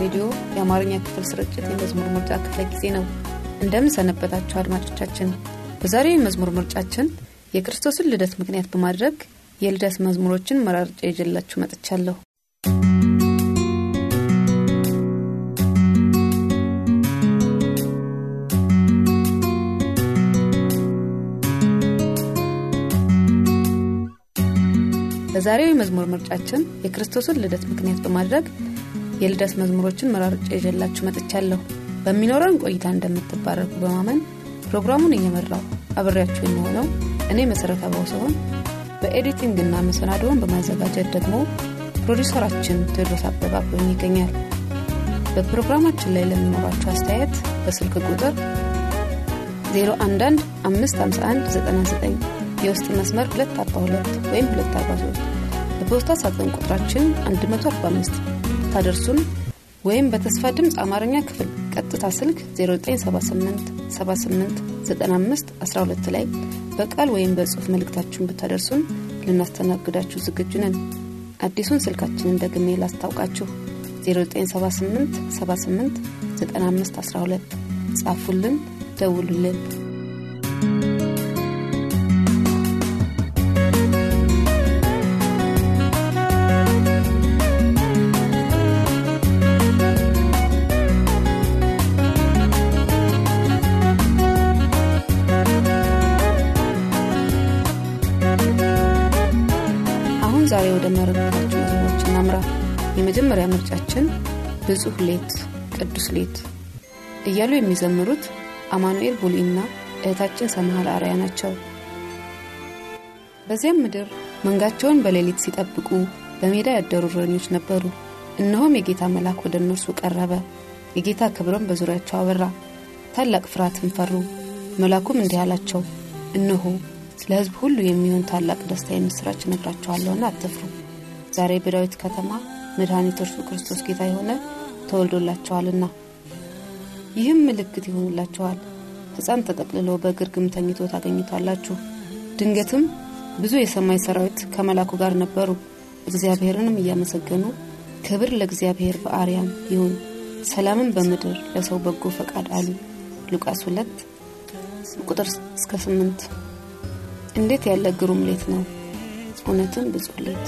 ሬዲዮ የአማርኛ ክፍል ስርጭት የመዝሙር ምርጫ ክፍለ ጊዜ ነው። እንደምን ሰነበታችሁ አድማጮቻችን። በዛሬው የመዝሙር ምርጫችን የክርስቶስን ልደት ምክንያት በማድረግ የልደት መዝሙሮችን መራርጫ ይዤላችሁ መጥቻለሁ። በዛሬው የመዝሙር ምርጫችን የክርስቶስን ልደት ምክንያት በማድረግ የልደት መዝሙሮችን መራርጬ ይዤላችሁ መጥቻለሁ። በሚኖረን ቆይታ እንደምትባረኩ በማመን ፕሮግራሙን እየመራው አብሬያችሁ የሚሆነው እኔ መሠረት አበው ሲሆን በ editing ና መሰናዶውን በማዘጋጀት ደግሞ ፕሮዲውሰራችን ቴዎድሮስ አበባ ይገኛል። በፕሮግራማችን ላይ ለሚኖራችሁ አስተያየት በስልክ ቁጥር 011 551 የውስጥ መስመር 242 ወይም 243 በፖስታ ሳጥን ቁጥራችን 145 ታደርሱን ወይም በተስፋ ድምፅ አማርኛ ክፍል ቀጥታ ስልክ 0978 78 95 12 ላይ በቃል ወይም በጽሑፍ መልእክታችሁን ብታደርሱን ልናስተናግዳችሁ ዝግጁ ነን። አዲሱን ስልካችንን ደግሜ ላስታውቃችሁ 0978 78 95 12 ጻፉልን፣ ደውሉልን። የመጀመሪያ ምርጫችን ብፁዕ ሌት ቅዱስ ሌት እያሉ የሚዘምሩት አማኑኤል ቡሊና እህታችን ሰምሃል አርያ ናቸው። በዚያም ምድር መንጋቸውን በሌሊት ሲጠብቁ በሜዳ ያደሩ እረኞች ነበሩ። እነሆም የጌታ መልአክ ወደ እነርሱ ቀረበ፣ የጌታ ክብርም በዙሪያቸው አበራ፣ ታላቅ ፍርሃትን ፈሩ። መልአኩም እንዲህ አላቸው፣ እነሆ ስለ ሕዝብ ሁሉ የሚሆን ታላቅ ደስታ የምስራች እነግራችኋለሁና አትፍሩ። ዛሬ በዳዊት ከተማ መድኃኒት እርሱ ክርስቶስ ጌታ የሆነ ተወልዶላቸዋልና። ይህም ምልክት ይሆንላችኋል፣ ሕፃን ተጠቅልሎ በግርግም ተኝቶ ታገኙታላችሁ። ድንገትም ብዙ የሰማይ ሰራዊት ከመላኩ ጋር ነበሩ፣ እግዚአብሔርንም እያመሰገኑ ክብር ለእግዚአብሔር በአርያም ይሁን፣ ሰላምን በምድር ለሰው በጎ ፈቃድ አሉ። ሉቃስ 2 ቁጥር እስከ 8 እንዴት ያለ ግሩም ሌት ነው! እውነትም ብፁዕ ሌት።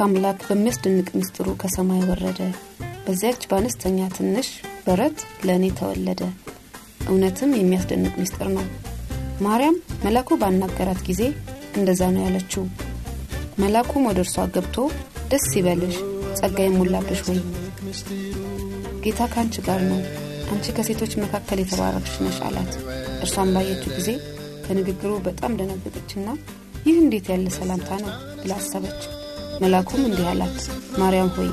አምላክ በሚያስደንቅ ምስጢሩ ከሰማይ ወረደ። በዚያች በአነስተኛ ትንሽ በረት ለእኔ ተወለደ። እውነትም የሚያስደንቅ ምስጢር ነው። ማርያም መላኩ ባናገራት ጊዜ እንደዛ ነው ያለችው። መላኩም ወደ እርሷ ገብቶ ደስ ይበልሽ ጸጋ የሞላብሽ ወይ? ጌታ ከአንቺ ጋር ነው። አንቺ ከሴቶች መካከል የተባረክሽ ነሽ አላት። እርሷን ባየችው ጊዜ ከንግግሩ በጣም ደነገጠችና ይህ እንዴት ያለ ሰላምታ ነው ብላ አሰበች መላኩም እንዲህ አላት ማርያም ሆይ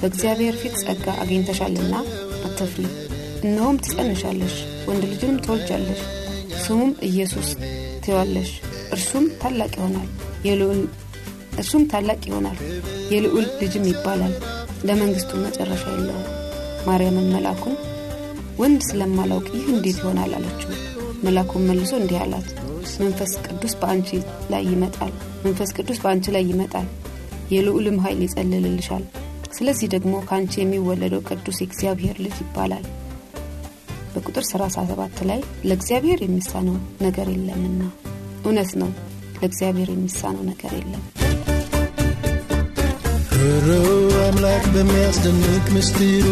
በእግዚአብሔር ፊት ጸጋ አግኝተሻልና አትፍሪ። እነሆም ትጸንሻለሽ ወንድ ልጅንም ትወልጃለሽ ስሙም ኢየሱስ ትዋለሽ እርሱም ታላቅ ይሆናል እርሱም ታላቅ ይሆናል የልዑል ልጅም ይባላል ለመንግስቱ መጨረሻ የለውም። ማርያምን መላኩን ወንድ ስለማላውቅ ይህ እንዴት ይሆናል? አለችው። መላኩን መልሶ እንዲህ አላት መንፈስ ቅዱስ በአንቺ ላይ ይመጣል መንፈስ ቅዱስ በአንቺ ላይ ይመጣል የልዑልም ኃይል ይጸልልልሻል። ስለዚህ ደግሞ ከአንቺ የሚወለደው ቅዱስ የእግዚአብሔር ልጅ ይባላል። በቁጥር 37 ላይ ለእግዚአብሔር የሚሳነው ነገር የለምና። እውነት ነው ለእግዚአብሔር የሚሳነው ነገር የለም። ርሩ አምላክ በሚያስደንቅ ምስጢሩ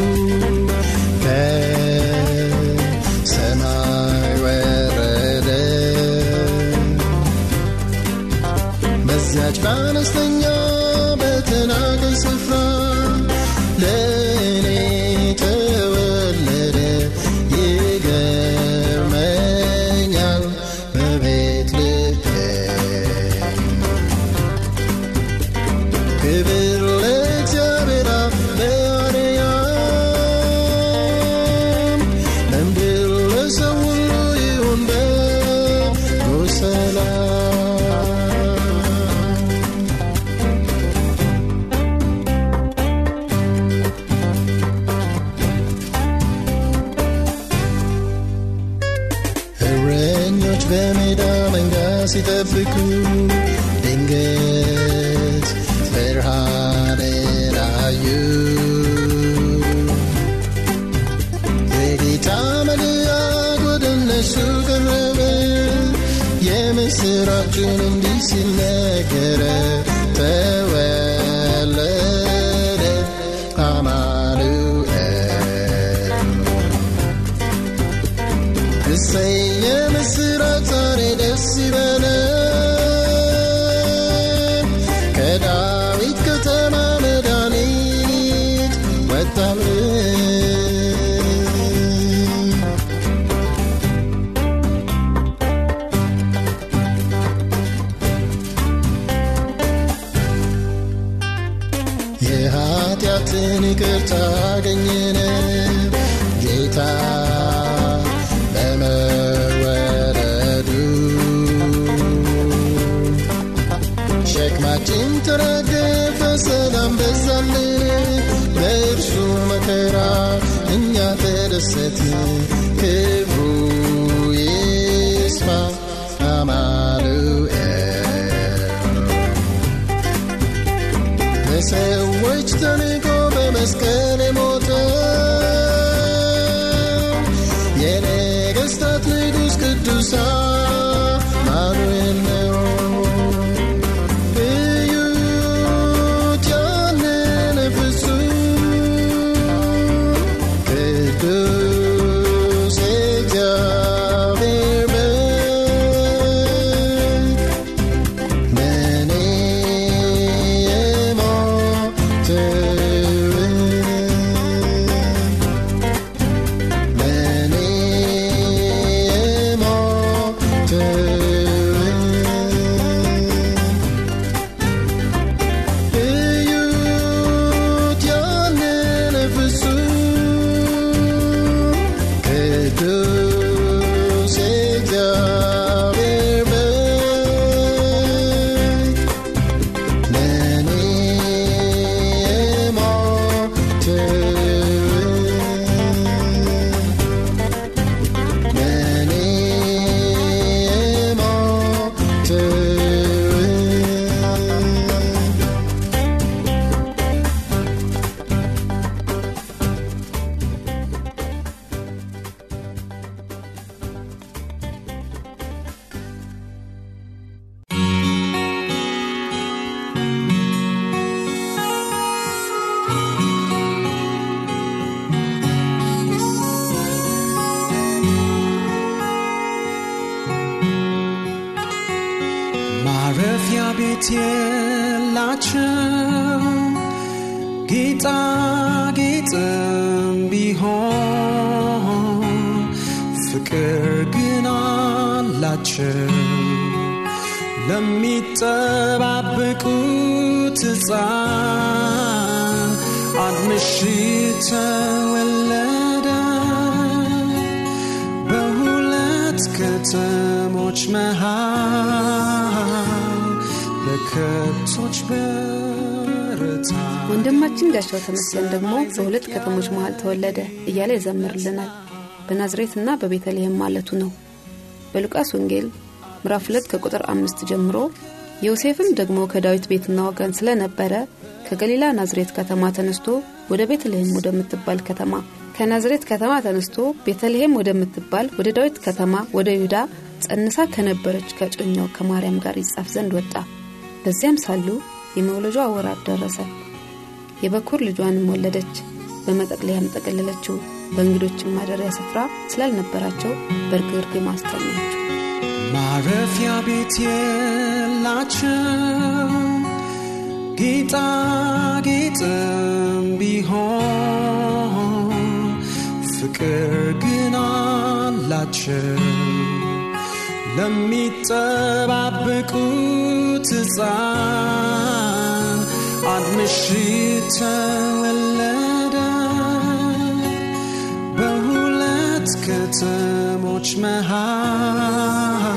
ከሰማይ ወረደ። በዚያች በአነስተኛ በተናቀ ስፍራ ለእኔ kendisine gerek Evo Yesma Amen. ቤት የላቸው ጌጣጌጥም ቢሆን ፍቅር ግን አላቸው ለሚጠባበቁት ሕፃን አንድ ምሽት ተወለደ በሁለት ከተሞች መሃል በከብቶች በረታ ወንድማችን ጋሻው ተመስገን ደግሞ በሁለት ከተሞች መሃል ተወለደ እያለ ይዘምርልናል። በናዝሬትና በቤተልሔም ማለቱ ነው። በሉቃስ ወንጌል ምዕራፍ 2 ከቁጥር አምስት ጀምሮ ዮሴፍም ደግሞ ከዳዊት ቤትና ወገን ስለነበረ ከገሊላ ናዝሬት ከተማ ተነስቶ ወደ ቤተልሔም ወደምትባል ከተማ ከናዝሬት ከተማ ተነስቶ ቤተልሔም ወደምትባል ወደ ዳዊት ከተማ ወደ ይሁዳ ጸንሳ ከነበረች ከጮኛው ከማርያም ጋር ይጻፍ ዘንድ ወጣ በዚያም ሳሉ የመውለጇ ወራት ደረሰ። የበኩር ልጇንም ወለደች። በመጠቅለያም ጠቀለለችው። በእንግዶችም ማደሪያ ስፍራ ስላልነበራቸው በርግርግም አስተኛችው። ማረፊያ ቤት የላቸው ጌጣጌጥም ቢሆን ፍቅር ግን አላቸው ለሚጠባበቁት ሕፃን አንድ ምሽት ተወለደ። በሁለት ከተሞች መሃል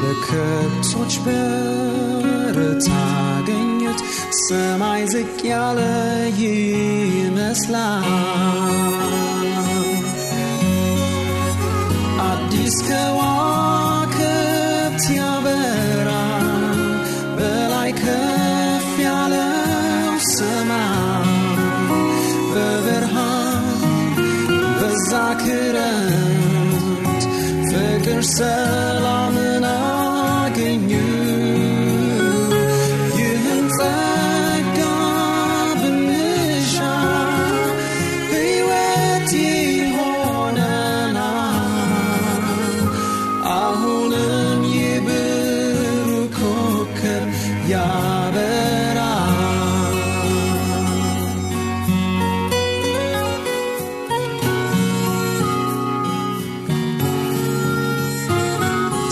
በከብቶች በረት አገኙት ሰማይ ዝቅ ያለ ይመስላል። አዲስ ከዋክብት ፍቅር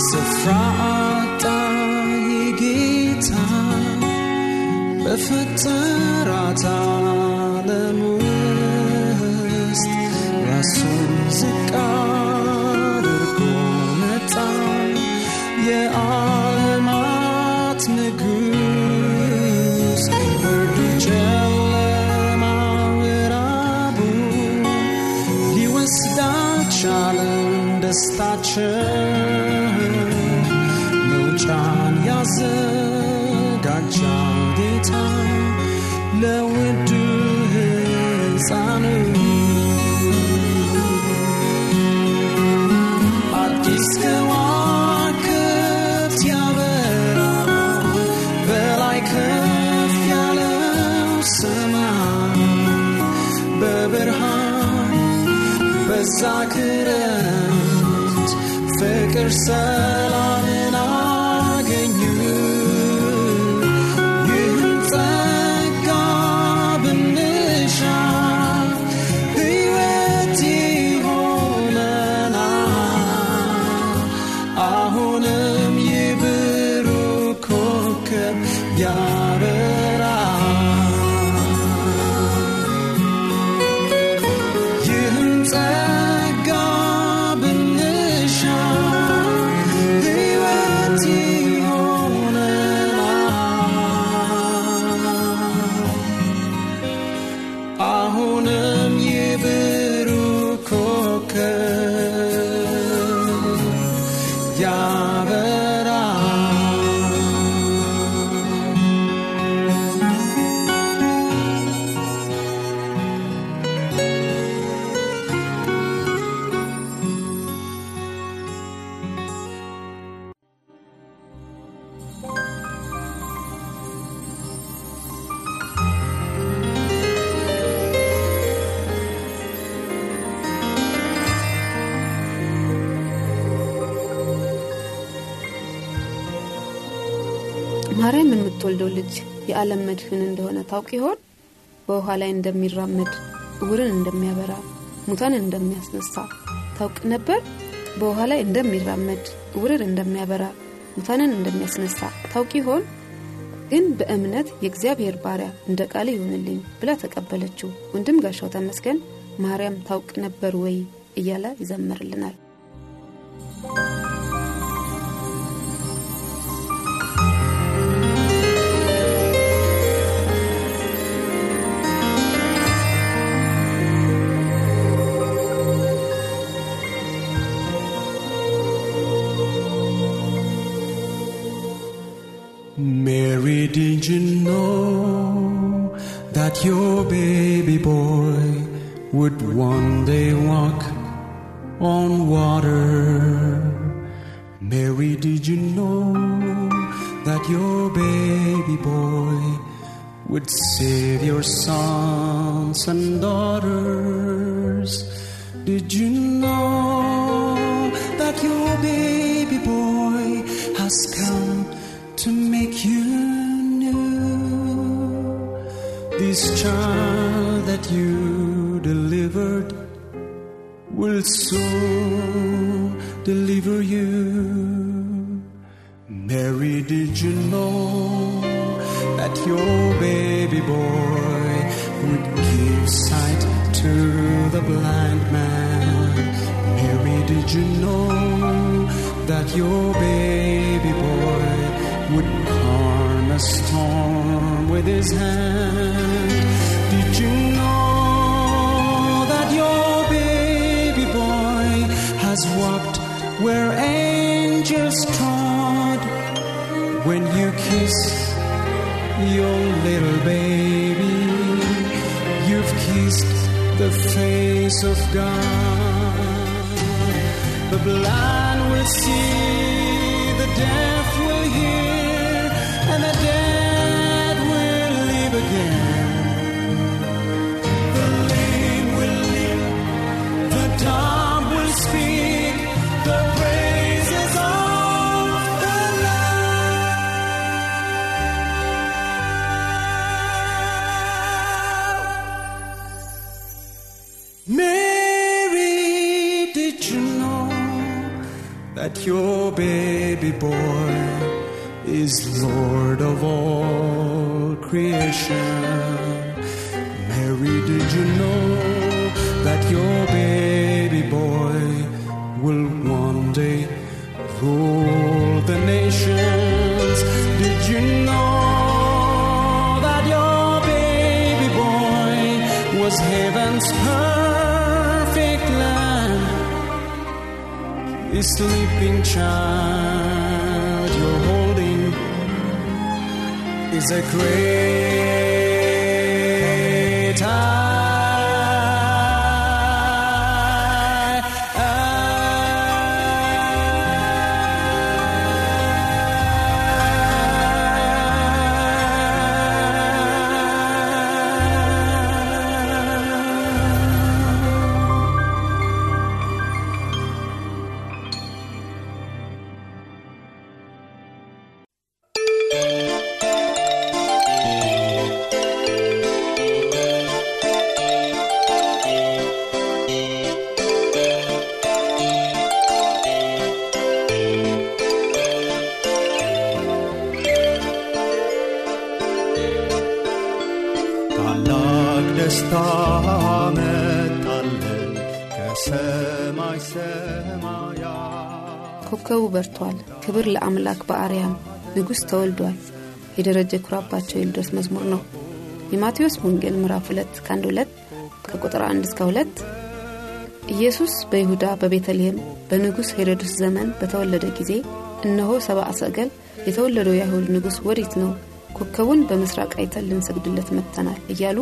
ስፍራ አጣ የጌታ በፈጠራት ዓለም ውስጥ ራሱን ዝቅ አድርጎ መጣ። የዓለማት ንጉሥ ብርዱ ጨለማ ምዕራቡ በብርሃን በዛ ክረምት ፍቅር ሰላምን የምትወልደው ልጅ የዓለም መድህን እንደሆነ ታውቅ ይሆን? በውኃ ላይ እንደሚራመድ እውርን እንደሚያበራ ሙታንን እንደሚያስነሳ ታውቅ ነበር? በውኃ ላይ እንደሚራመድ እውርን እንደሚያበራ ሙታንን እንደሚያስነሳ ታውቅ ይሆን? ግን በእምነት የእግዚአብሔር ባሪያ እንደ ቃል ይሆንልኝ ብላ ተቀበለችው። ወንድም ጋሻው ተመስገን ማርያም ታውቅ ነበር ወይ እያለ ይዘምርልናል። that your baby boy would one day walk on water? Mary, did you know that your baby boy would save your sons and daughters? Did you know This child that you delivered will soon deliver you. Mary, did you know that your baby boy would give sight to the blind man? Mary, did you know that your baby boy would calm a storm with his hand? Did you know that your baby boy has walked where angels trod? When you kiss your little baby, you've kissed the face of God. The blind will see, The sleeping child you're holding is a great ታላቅ ደስታ መጣለን ከሰማይ ሰማያት ኮከቡ በርቷል፣ ክብር ለአምላክ በአርያም ንጉሥ ተወልዷል። የደረጀ ኩራባቸው የልደት መዝሙር ነው። የማቴዎስ ወንጌል ምዕራፍ 2 ከአንድ 2 ከቁጥር 1 እስከ 2 ኢየሱስ በይሁዳ በቤተልሔም በንጉሥ ሄሮድስ ዘመን በተወለደ ጊዜ እነሆ ሰብአ ሰገል የተወለደው የአይሁድ ንጉሥ ወዴት ነው? ኮከቡን በምስራቅ አይተን ልንሰግድለት መጥተናል እያሉ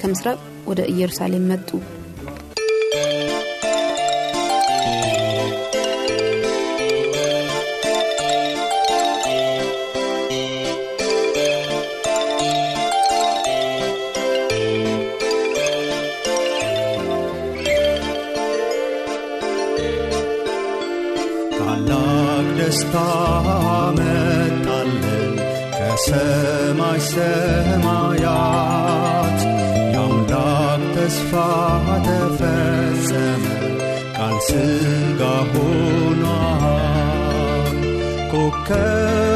ከምስራቅ ወደ ኢየሩሳሌም መጡ። ታላቅ ደስታ መጣለን ከሰማይ ሰማያት የአምላክ ተስፋ ተፈጸመ ቃል ሥጋ ሆኗል። ኮከቡ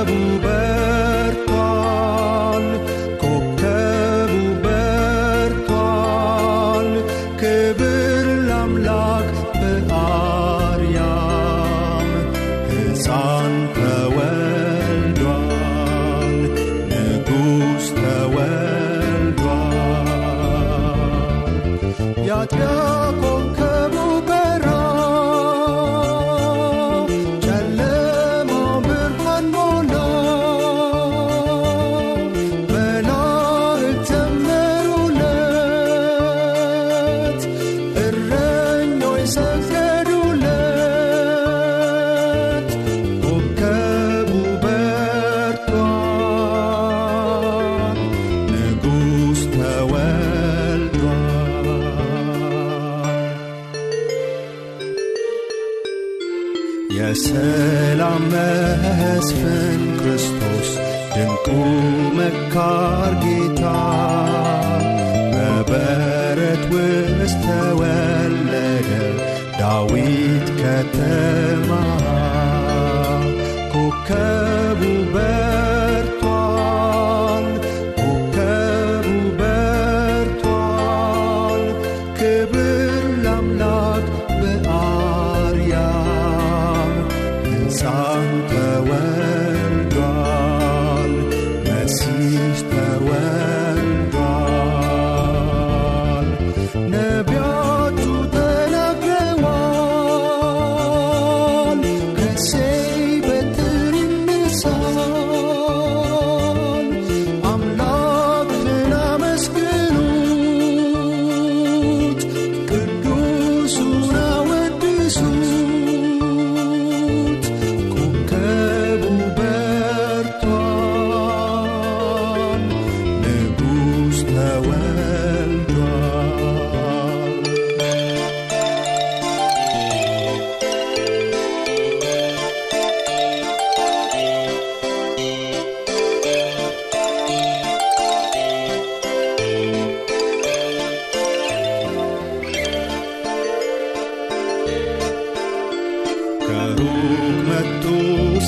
ከሩቅ መጡ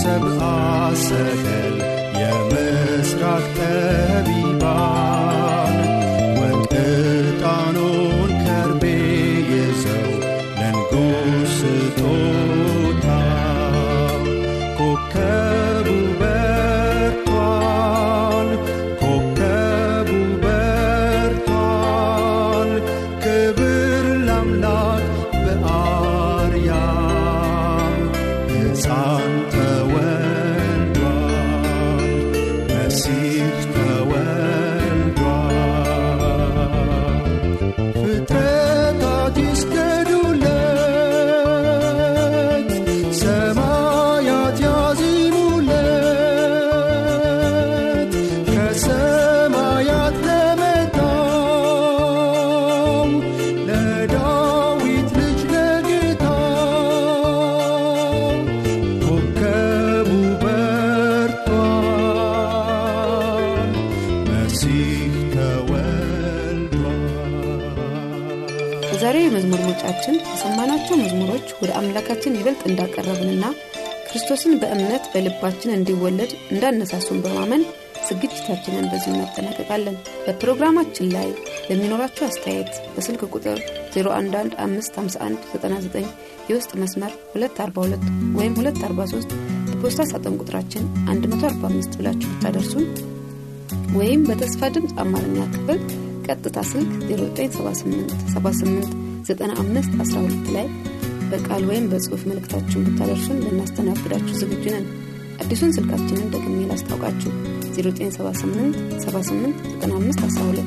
ሰብአ ሰገል ወደ አምላካችን ይበልጥ እንዳቀረብንና ክርስቶስን በእምነት በልባችን እንዲወለድ እንዳነሳሱን በማመን ዝግጅታችንን በዚሁ እናጠናቀቃለን። በፕሮግራማችን ላይ ለሚኖራቸው አስተያየት በስልክ ቁጥር 01155199 የውስጥ መስመር 242 ወይም 243 በፖስታ ሳጥን ቁጥራችን 145 ብላችሁ ብታደርሱን ወይም በተስፋ ድምፅ አማርኛ ክፍል ቀጥታ ስልክ 0978789512 ላይ በቃል ወይም በጽሑፍ መልእክታችሁን ብታደርሱን ልናስተናግዳችሁ ዝግጁ ነን። አዲሱን ስልካችንን ደግሜ ላስታውቃችሁ። 0978789512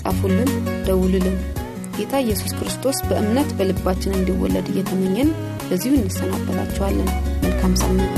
ጻፉልን ደውሉልን። ጌታ ኢየሱስ ክርስቶስ በእምነት በልባችን እንዲወለድ እየተመኘን በዚሁ እንሰናበታችኋለን። መልካም ሳምንት